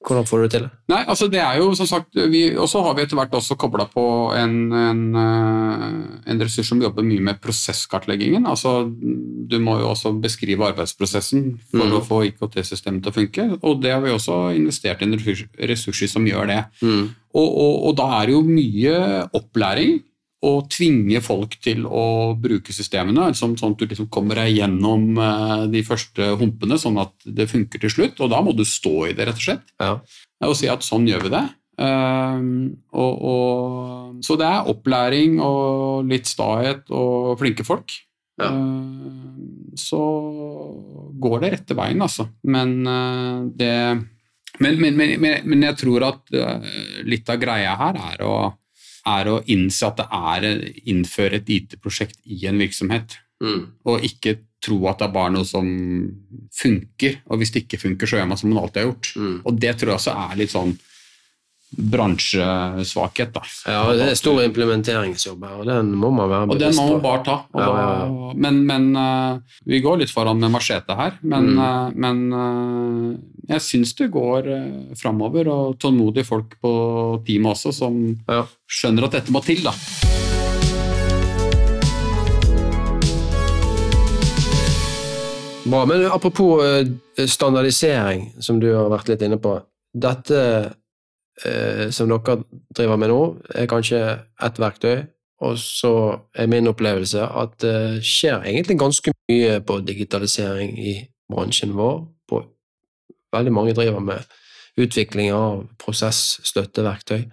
hvordan får du det til? Nei, altså det er jo som sagt Og så har vi etter hvert også kobla på en, en, eh, en ressurs som jobber mye med prosesskartleggingen. Altså Du må jo også beskrive arbeidsprosessen for Mm. å få IKT-systemet til å funke. Og det har vi også investert i en ressurs, ressurs som gjør det. Og, og, og da er det jo mye opplæring å tvinge folk til å bruke systemene, sånn, sånn at du liksom kommer deg gjennom eh, de første humpene, sånn at det funker til slutt. Og da må du stå i det, rett og slett Ja. og si at sånn gjør vi det. Um, og, og, så det er opplæring og litt stahet og flinke folk. Ja. Uh, så går det rette veien, altså. Men uh, det men, men, men, men, men jeg tror at eh, litt av greia her er å, er å innse at det er å innføre et IT-prosjekt i en virksomhet Mm. og ikke tro at det er bare noe som funker. Og hvis det ikke funker, så gjør man som man alltid har gjort. Mm. Og det tror jeg også er litt sånn bransjesvakhet, da. Ja, det er stor implementeringsjobb her, og den må man være Og den må man bare ta. Ja, da, ja, Men, men uh, vi går litt foran med machete her. Men, Mm. uh, men uh, jeg syns det går uh, framover, og tålmodige folk på teamet også som Ja. skjønner at dette må til, da. Bra, men apropos standardisering, som du har vært litt inne på. Dette som dere driver med nå, er kanskje ett verktøy, og så er min opplevelse at det skjer egentlig ganske mye på digitalisering i bransjen vår. På, veldig mange driver med utvikling av prosessstøtteverktøy,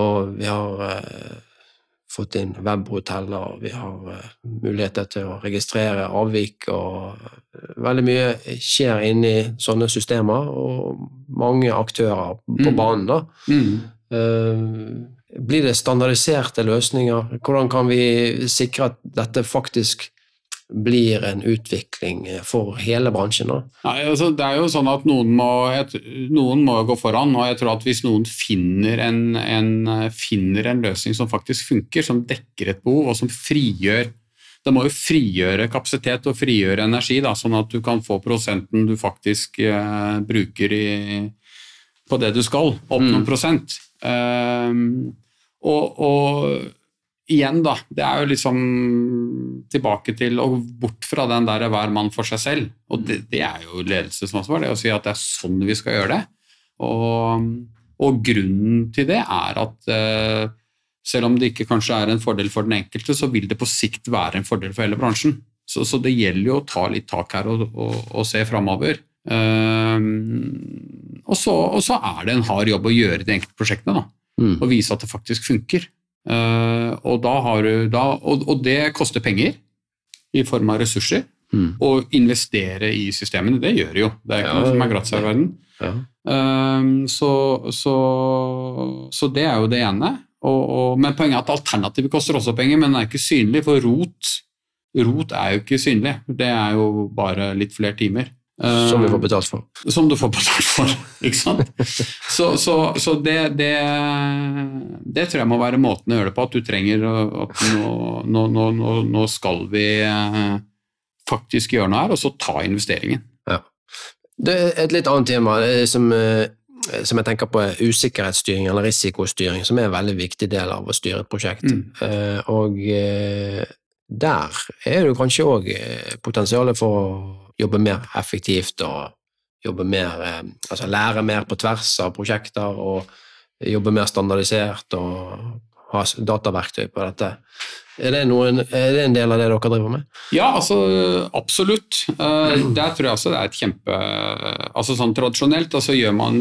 og vi har eh, fått inn webhoteller, vi har eh, muligheter til å registrere avvik, og eh, veldig mye skjer inni sånne systemer, og mange aktører på Mm. banen. da. Mm. Uh, Blir det standardiserte løsninger? Hvordan kan vi sikre at dette faktisk blir en utvikling for hele bransjen? da? Nei, altså, det er jo sånn at noen må, noen må gå foran, og jeg tror at hvis noen finner en, en, finner en løsning som faktisk funker, som dekker et behov, og som frigjør Det må jo frigjøre kapasitet og frigjøre energi, da, sånn at du kan få prosenten du faktisk eh, bruker i, på det du skal, opp Mm. noen prosent. Ehm, og, og igjen, da. Det er jo liksom tilbake til og bort fra den der hver mann for seg selv. Og det, det er jo ledelsesansvar, det å si at det er sånn vi skal gjøre det. Og, og grunnen til det er at eh, selv om det ikke kanskje er en fordel for den enkelte, så vil det på sikt være en fordel for hele bransjen. Så, så det gjelder jo å ta litt tak her og, og, og se framover. og, så, og så er det en hard jobb å gjøre de enkelte prosjektene. da Mm. og vise at det faktisk funker. Uh, og, da har du, da, og, og det koster penger i form av ressurser. Mm. Å investere i systemene, det gjør det jo. Det er ikke Ja, noe som er gratis her i verden. Ja. Um, så, så, så det er jo det ene. Og, og, men poenget er at alternativet koster også penger, men den er ikke synlig, for rot, rot er jo ikke synlig. Det er jo bare litt flere timer. Som du får Um, betalt for. som du får betalt for, ikke sant? Så, så, så det, det, det tror jeg må være måten å gjøre det på, at du trenger at nå, nå, nå, nå, skal vi eh, faktisk gjøre noe her, og så ta investeringen. Det er et litt annet tema eh, som, eh, som jeg tenker på er usikkerhetsstyring eller risikostyring, som er en veldig viktig del av å styre et prosjekt. Mm. Eh, og eh, der er det kanskje òg potensialet for å jobbe mer effektivt og jobbe mer, eh, altså lære mer på tvers av prosjekter og jobbe mer standardisert og ha dataverktøy på dette. Er det, noen, er det en del av det dere driver med? Ja, altså absolutt. Eh, Der tror jeg også det er et kjempe altså sånn Tradisjonelt altså gjør man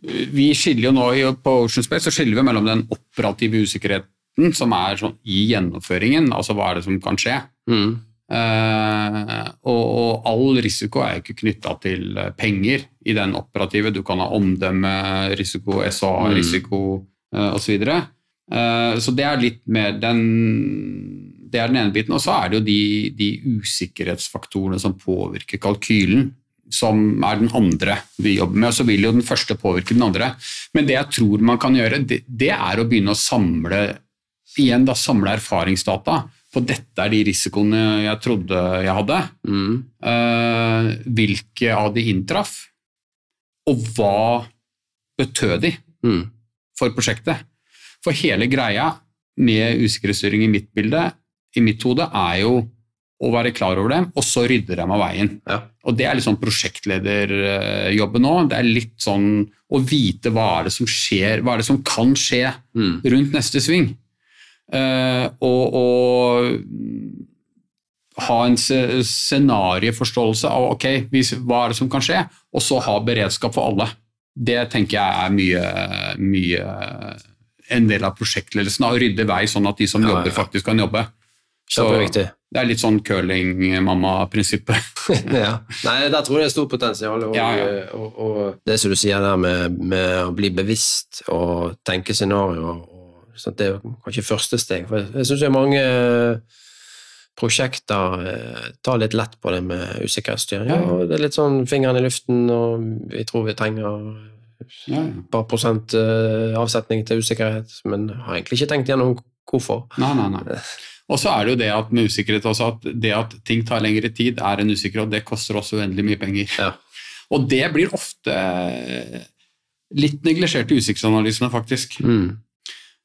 Vi skiller jo nå på Ocean Space så skiller vi mellom den operative usikkerheten, som er sånn i gjennomføringen, altså hva er det som kan skje. Mm. Uh, og, og all risiko er ikke knytta til eh, penger i den operative. Du kan ha omdømme, risiko, Mm. SA-risiko uh, osv. Uh, så det er litt mer den Det er den ene biten. Og så er det jo de, de usikkerhetsfaktorene som påvirker kalkylen, som er den andre vi jobber med. Og så vil jo den første påvirke den andre. Men det jeg tror man kan gjøre, det, det er å begynne å samle igjen da, samle erfaringsdata. For dette er de risikoene jeg trodde jeg hadde. Mm. Uh, hvilke av de inntraff, og hva betød de Mm. for prosjektet? For hele greia med usikkerhetsstyring i mitt bilde, i mitt hode, er jo å være klar over dem, og så rydde dem av veien. Ja. Og det er litt sånn prosjektlederjobben nå. Det er litt sånn å vite hva er det som skjer, hva er det som kan skje Mm. rundt neste sving. Uh, og, og ha en se- scenarieforståelse av ok, hva er det som kan skje, og så ha beredskap for alle. Det tenker jeg er mye, mye en del av prosjektledelsen. Å rydde vei sånn at de som jobber, faktisk kan jobbe. Så det er litt sånn curling-mamma-prinsippet. ja. Nei, der tror jeg det er stort potensial. Og, Ja, ja. og, og det som du sier der med, med å bli bevisst og tenke scenarioer, sånn det er kanskje første steg. For jeg, jeg er mange prosjekter eh, tar litt lett på det med usikkerhetsstyring. Ja, og Det er litt sånn fingeren i luften, og vi tror vi trenger. Et par prosent eh, avsetning til usikkerhet, men har egentlig ikke tenkt gjennom hvorfor. Nei, nei, nei. Og så er det jo det at med usikkerhet også, at det at ting tar lengre tid, er en usikkerhet, og det koster også uendelig mye penger. Ja. Og det blir ofte litt neglisjert i usikkerhetsanalysene, faktisk. Mm.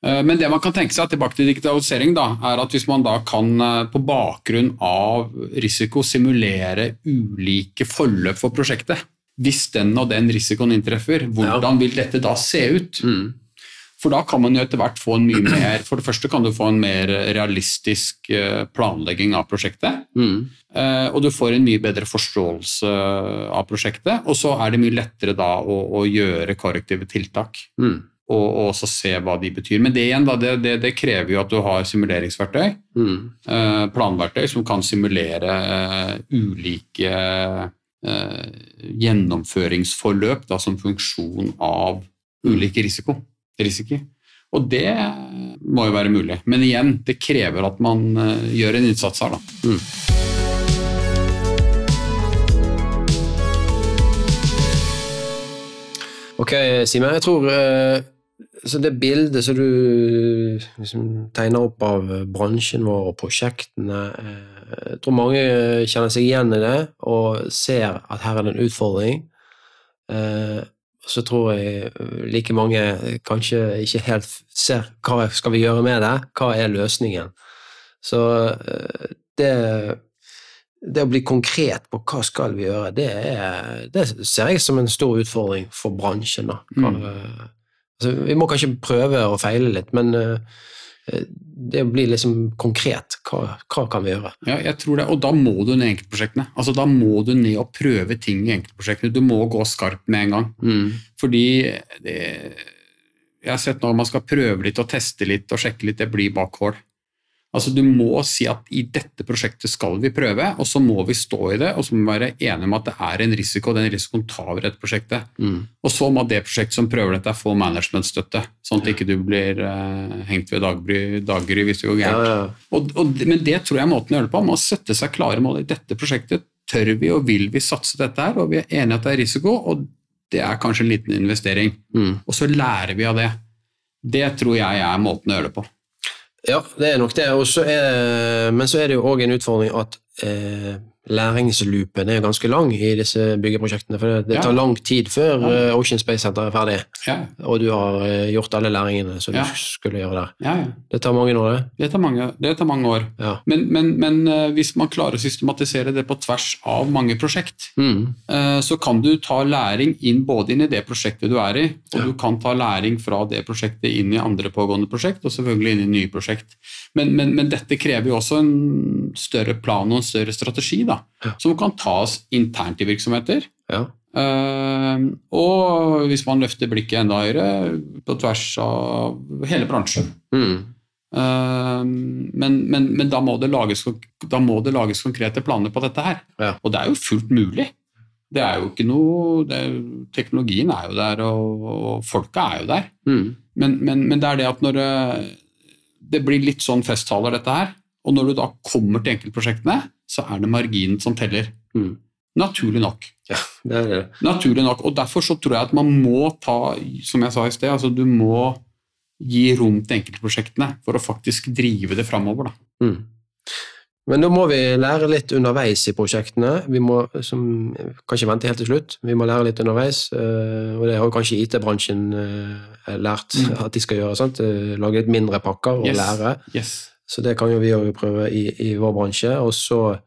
Eh, Men det man kan tenke seg tilbake til digitalisering, da, er at hvis man da kan eh, på bakgrunn av risiko simulere ulike forløp for prosjektet, hvis den og den risikoen inntreffer, hvordan vil dette da se ut? Mm. For da kan man jo etter hvert få en mye mer For det første kan du få en mer realistisk eh, planlegging av prosjektet. Mm. eh, Og du får en mye bedre forståelse av prosjektet. Og så er det mye lettere da å, å gjøre korrektive tiltak. Mm. Og, og også se hva de betyr. Men det igjen da, det, det, det krever jo at du har simuleringsverktøy. Mm. eh, Planverktøy som kan simulere ulike gjennomføringsforløp da, som funksjon av ulike risiko, risiko. Og det må jo være mulig. Men igjen, det krever at man eh, gjør en innsats her. Da. Ok, Simen. Jeg tror eh, så det bildet som du liksom, tegner opp av eh, bransjen vår og prosjektene eh, Jeg tror mange kjenner seg igjen i det og ser at her er det en utfordring. Eh, så tror jeg eh, like mange kanskje ikke helt ser hva skal vi gjøre med det, hva er løsningen. Så eh, det det å bli konkret på hva skal vi gjøre, det, er, det ser jeg som en stor utfordring for bransjen. Da. Hva, Mm. altså, vi må kanskje prøve og feile litt, men eh, det blir liksom konkret, hva, hva kan vi gjøre? Ja, jeg tror det, Og da må du ned i enkeltprosjektene. Altså, da må du ned og prøve ting i enkeltprosjektene. Du må gå skarpt med en gang. Mm. Fordi det, jeg har sett når man skal prøve litt og teste litt og sjekke litt, det blir bakhull. Altså, du må si at i dette prosjektet skal vi prøve, og så må vi stå i det, og så må vi være enige om at det er en risiko, og den risikoen tar vi i dette prosjektet. Mm. Og så må det prosjektet som prøver dette, få managementstøtte, sånn at ikke du blir eh, hengt ved daggry, daggry hvis det går Ja, gærent. ja. Og, og, men det tror jeg er måten å gjøre det på. Man må sette seg klare mål. I dette prosjektet tør vi og vil vi satse dette her, og vi er enige at det er risiko, og det er kanskje en liten investering. Mm. Og så lærer vi av det. Det tror jeg er måten å gjøre det på. Ja, det er nok det. Er, men så er det jo òg en utfordring at eh, læringsloopen er ganske lang i disse byggeprosjektene. For det, tar lang tid før eh, Ocean Space Center er ferdig, Ja, og du har eh, gjort alle læringene som Ja. du skulle gjøre der. ja, ja. Det tar mange år, det. Det tar mange, det tar mange år. Ja. Men, men, men eh, hvis man klarer å systematisere det på tvers av mange prosjekt, Mm. så kan du ta læring inn både inn i det prosjektet du er i, og du kan ta læring fra det prosjektet inn i andre pågående prosjekt, og selvfølgelig inn i nye prosjekt. Men, men, men dette krever jo også en større plan og en større strategi, da, Ja. som kan tas internt i virksomheter. Ja. Uh, og hvis man løfter blikket enda høyere, på tvers av hele bransjen. Mm. Eh, men, men, men da, må det lages, da må det lages konkrete planer på dette her. Ja. Og det er jo fullt mulig. Det er jo ikke noe er, Teknologien er jo der, og, og folka er jo der. Mm. Men, men, men det er det at når det, blir litt sånn festtaler, dette her, og når du da kommer til enkeltprosjektene, så er det marginen som teller. Mm. Naturlig nok. Ja, det er det. Naturlig nok. Og derfor så tror jeg at man må ta, som jeg sa i sted, altså du må gi rom til enkeltprosjektene for å faktisk drive det framover. Mm. Men da må vi lære litt underveis i prosjektene. Vi må som, kan ikke vente helt til slutt. Vi må lære litt underveis, eh, og det har kanskje IT-bransjen eh, lært Mm. at de skal gjøre. Sant? Eh, Lage litt mindre pakker og Yes. lære. Yes. Så det kan jo vi òg prøve i, i vår bransje. Og så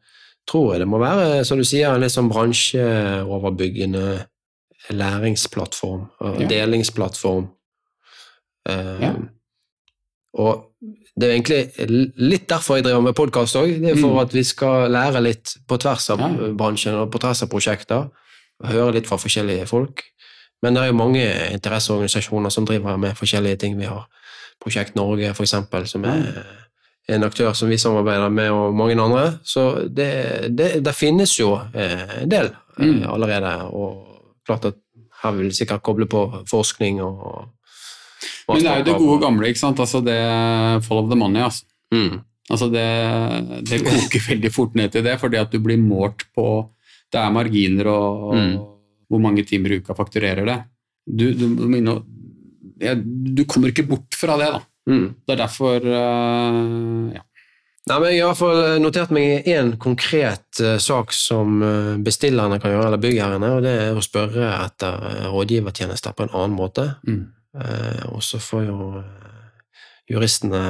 tror jeg det må være, som du sier, en litt sånn bransjeoverbyggende læringsplattform. og Ja. Delingsplattform. Um, Ja. Og det er egentlig litt derfor jeg driver med podkast òg. Det er for Mm. at vi skal lære litt på tvers av Ja. bransjen og på tvers av prosjekter. Høre litt fra forskjellige folk. Men det er jo mange interesseorganisasjoner som driver med forskjellige ting. Vi har Prosjekt Norge, for eksempel, som er en aktør som vi samarbeider med, og mange andre. Så det, det, det finnes jo eh, en del eh, Mm. allerede. Og klart at her vil vi sikkert koble på forskning og Men det er jo det gode gamle, ikke sant? Altså det of the money. Altså. Mm. Altså det, det koker veldig fort ned til det, fordi at du blir målt på Det er marginer og, og Mm. hvor mange timer i uka fakturerer det. Du, du, du kommer ikke bort fra det, da. Mm. Det er derfor uh, ja. Nei, men Jeg har fall notert meg én konkret uh, sak som eh, bestillerne kan gjøre, eller byggherrene, og det er å spørre etter rådgivertjenester på en annen måte. Mm. Eh, og så får jo eh, juristene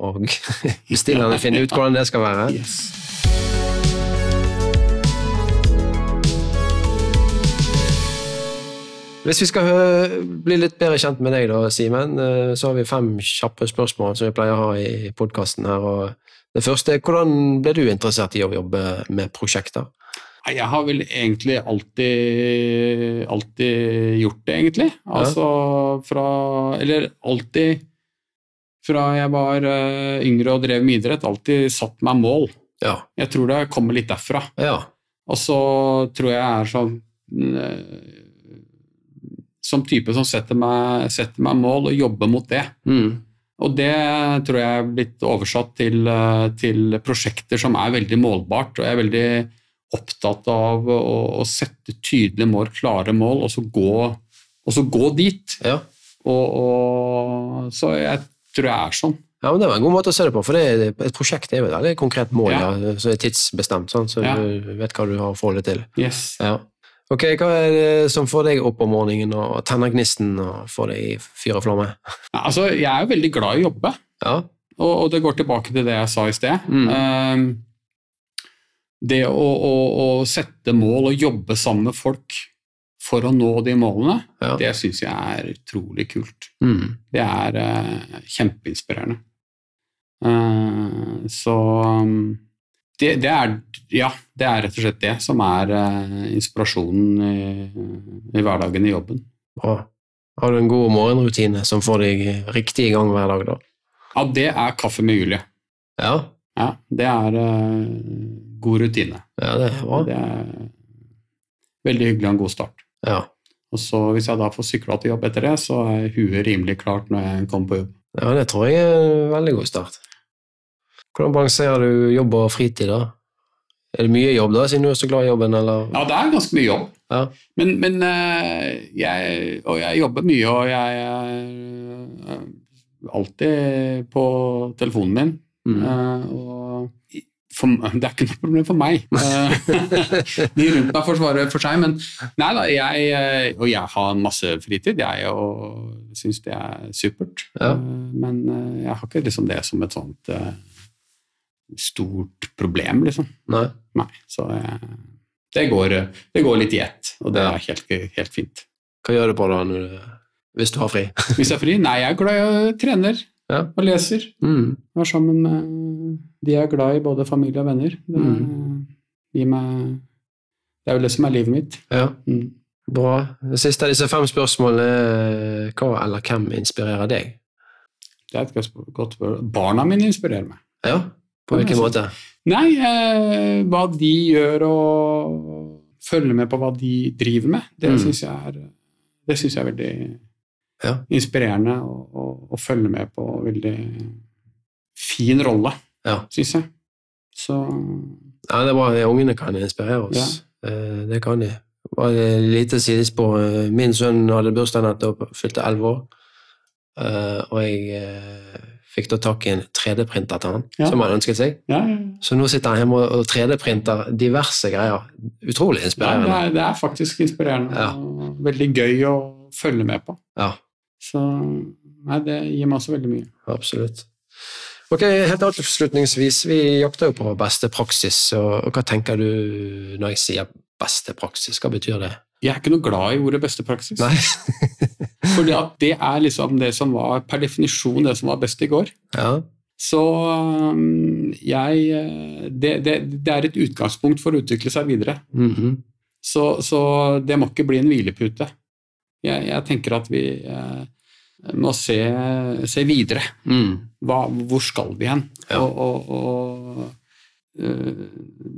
og bestillerne finne ut hvordan det skal være. Yes. Hvis vi skal bli litt bedre kjent med deg, da, Simen, eh, så har vi fem kjappe spørsmål som vi pleier å ha i podkasten her. og Det første er hvordan ble du interessert i å jobbe med prosjekter? Nei, Jeg har vel egentlig alltid, alltid gjort det, egentlig. Altså fra Eller alltid fra jeg var eh, yngre og drev med idrett, alltid satt meg mål. Ja. Jeg tror det kommer litt derfra. ja. Og så tror jeg jeg er sånn eh, Som type som setter meg, setter meg mål og jobber mot det. Mm. Og det tror jeg er blitt oversatt til, eh, til prosjekter som er veldig målbart, og jeg er veldig opptatt av å, å sette tydelige mål, klare mål, og så gå, og så gå dit. ja. Og, og, så jeg tror jeg er sånn. Ja, men Det var en god måte å se det på, for det et prosjekt er jo et veldig konkret mål Ja. ja. som er tidsbestemt, sånn, så Ja. du vet hva du har å forholde til. Yes. Ja. Ok, Hva er det som får deg opp om morgenen og tenner gnisten og får deg i fyr og flamme? Altså, jeg er jo veldig glad i å jobbe. Ja. Og, og det går tilbake til det jeg sa i sted. Mm. Ehm, det å, å, å sette mål og jobbe sammen med folk for å nå de målene, Ja. det syns jeg er utrolig kult. Mm. Det er uh, kjempeinspirerende. Uh, så um, det, det er Ja, det er rett og slett det som er uh, inspirasjonen i, i hverdagen i jobben. Bra. Har du en god morgenrutine som får deg riktig i gang hver dag, da? Ja, det er kaffe med Julie. Ja, Ja, det er uh, god rutine. ja det bra. Det er veldig hyggelig og en god start. Ja. Og så Hvis jeg da får sykla til jobb etter det, så er huet rimelig klart når jeg kommer på jobb. ja, det tror jeg er en veldig god start. Hvordan balanserer du jobb og fritid, da? Er det mye jobb, da, siden du er så glad i jobben, eller? Ja, det er ganske mye jobb. Ja. Men, men eh, jeg, og jeg jobber mye, og jeg er eh, alltid på telefonen min. Mm. Uh, for, det er ikke noe problem for meg. Eh, De rundt meg får svare for seg, men nei da, jeg, eh, og jeg har masse fritid, jeg, og syns det er supert. Ja. Men jeg har ikke liksom det som et sånt stort problem, liksom. Nei? Nei, så jeg, det, går, det går litt i ett, og det er helt, helt fint. Hva gjør du på da, når du, hvis du har fri? Hvis jeg har fri? Nei, jeg er glad i å trene Ja. og leser. Mm. Var sammen med de jeg er glad i, både familie og venner. Det Mm. meg Det er jo det som er livet mitt. Ja. Mm. Bra. Det siste av disse fem spørsmålene er hva eller hvem inspirerer deg? Det er et godt spørsmål. Barna mine inspirerer meg. Ja, på hvilken måte? Nei, eh, hva de gjør og følge med på hva de driver med, det Mm. syns jeg jeg er veldig Ja. inspirerende å, å, å følge med på. Veldig fin rolle, Ja. syns jeg. Så Ja, det er bra. Ungene kan inspirere oss. Ja. Det kan de. Bare et lite sidespor. Eh, Min sønn hadde bursdag nettopp, fylte elleve år. Eh, Og jeg eh, fikk da tak i en 3D-printer til han, Ja. som han ønsket seg. ja, ja. Så nå sitter han hjemme og- og 3D-printer diverse greier. Utrolig ja det, inspirerende. er, det er faktisk inspirerende og veldig gøy å følge med på. Ja, Så nei, det gir meg også veldig mye. absolutt. Ok, Helt avslutningsvis, vi jakter jo på beste praksis. Og, hva tenker du når jeg sier beste praksis? Hva betyr det? Jeg er ikke noe glad i ordet beste praksis. Nei? At det er liksom det som var per definisjon det som var best i går. ja. Så jeg øh, det, det, det er et utgangspunkt for å utvikle seg videre. Mhm. Så, så det må ikke bli en hvilepute. Jeg, jeg tenker at vi eh, må se, se videre. mm. Hva, hvor skal vi hen? Ja. Og, og, og øh,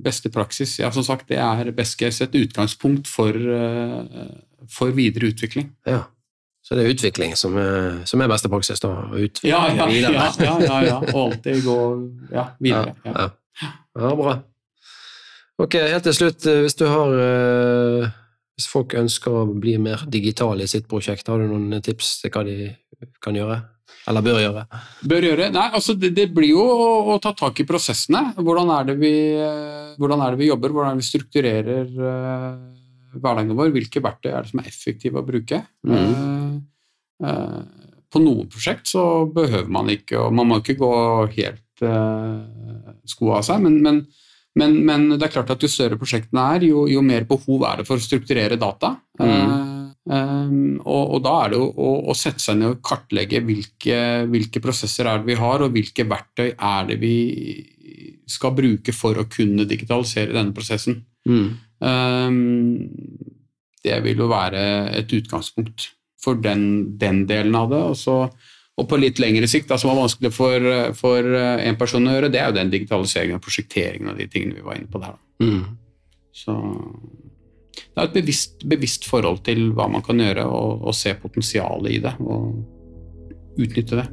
beste praksis, ja, som sagt, det er best case et utgangspunkt for, øh, for videre utvikling. Ja. Så det er utvikling som er, som er beste praksis, da? Å utvikle Ja, ja, videre. ja, ja, ja, og alltid gå ja, videre. Ja, bra. Ok, helt til slutt, eh, hvis du har eh, Hvis folk ønsker å bli mer digitale i sitt prosjekt, har du noen tips til hva de kan gjøre? Eller bør gjøre? Bør gjøre? Nei, altså det, det blir jo å, å ta tak i prosessene. Hvordan er det vi, eh, hvordan er det vi jobber? Hvordan er det vi strukturerer uh, hverdagen vår? Hvilke verktøy er det som er effektive å bruke? Mm. Uh, uh, på noen prosjekt så behøver man ikke, og man må ikke gå helt uh, skoa av seg, men, men, men, men det er klart at jo større prosjektene er, jo, jo mer behov er det for å strukturere data. Mm. Uh, um, og, og da er det jo å, å sette seg ned og kartlegge hvilke, hvilke prosesser er det vi har, og hvilke verktøy er det vi skal bruke for å kunne digitalisere denne prosessen. Mm. Um, det vil jo være et utgangspunkt for den, den delen av det. Og, så, og på litt lengre sikt, da, som er vanskelig for, for en person å gjøre, det er jo den digitaliseringen og prosjekteringen av de tingene vi var inne på der. Mm. Så det er et bevisst, bevisst forhold til hva man kan gjøre, og, og se potensialet i det. Og utnytte det.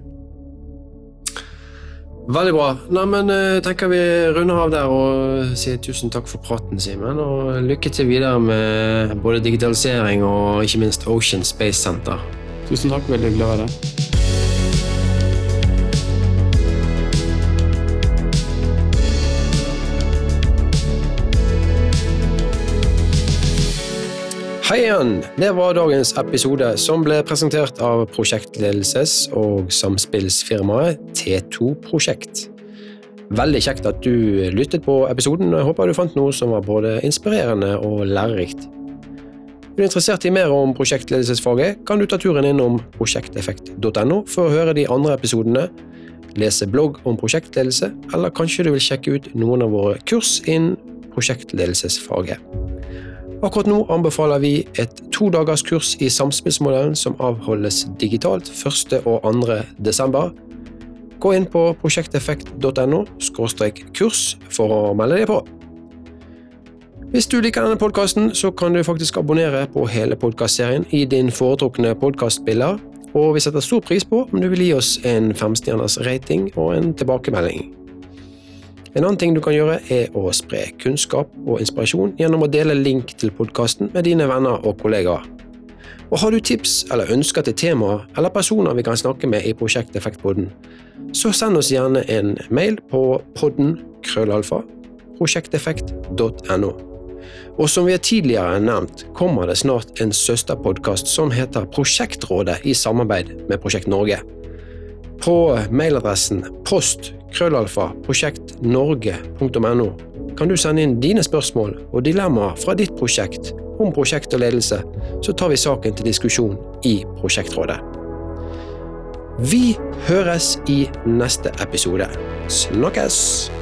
Veldig bra. Nei, men jeg tenker vi runder av der og sier tusen takk for praten, Simen. Og lykke til videre med både digitalisering og ikke minst Ocean Space Center. Tusen takk, veldig hyggelig å være her. Hei igjen! Det var dagens episode, som ble presentert av prosjektledelses- og samspillsfirmaet T2 Prosjekt. Veldig kjekt at du lyttet på episoden, og jeg håper du fant noe som var både inspirerende og lærerikt. Er du interessert i mer om prosjektledelsesfaget, kan du ta turen innom prosjekteffekt.no for å høre de andre episodene, lese blogg om prosjektledelse, eller kanskje du vil sjekke ut noen av våre kurs innen prosjektledelsesfaget. Akkurat nå anbefaler vi et to dagers kurs i samspillsmodellen som avholdes digitalt 1. og 2. desember. Gå inn på prosjekteffekt.no kurs for å melde deg på. Hvis du liker denne podkasten, så kan du faktisk abonnere på hele podkastserien i din foretrukne podkastspiller, og vi setter stor pris på om du vil gi oss en femstjerners rating og en tilbakemelding. En annen ting du kan gjøre, er å spre kunnskap og inspirasjon gjennom å dele link til podkasten med dine venner og kollegaer. Og har du tips eller ønsker til temaer eller personer vi kan snakke med i Prosjekt Effektpodden, så send oss gjerne en mail på podden krøllalfa prosjekteffekt.no. Og som vi har tidligere nevnt, kommer det snart en søsterpodkast som heter Prosjektrådet i samarbeid med Prosjekt Norge. På mailadressen post krøllalfa prosjektnorge.no kan du sende inn dine spørsmål og dilemmaer fra ditt prosjekt om prosjekt og ledelse, så tar vi saken til diskusjon i Prosjektrådet. Vi høres i neste episode. Snakkes!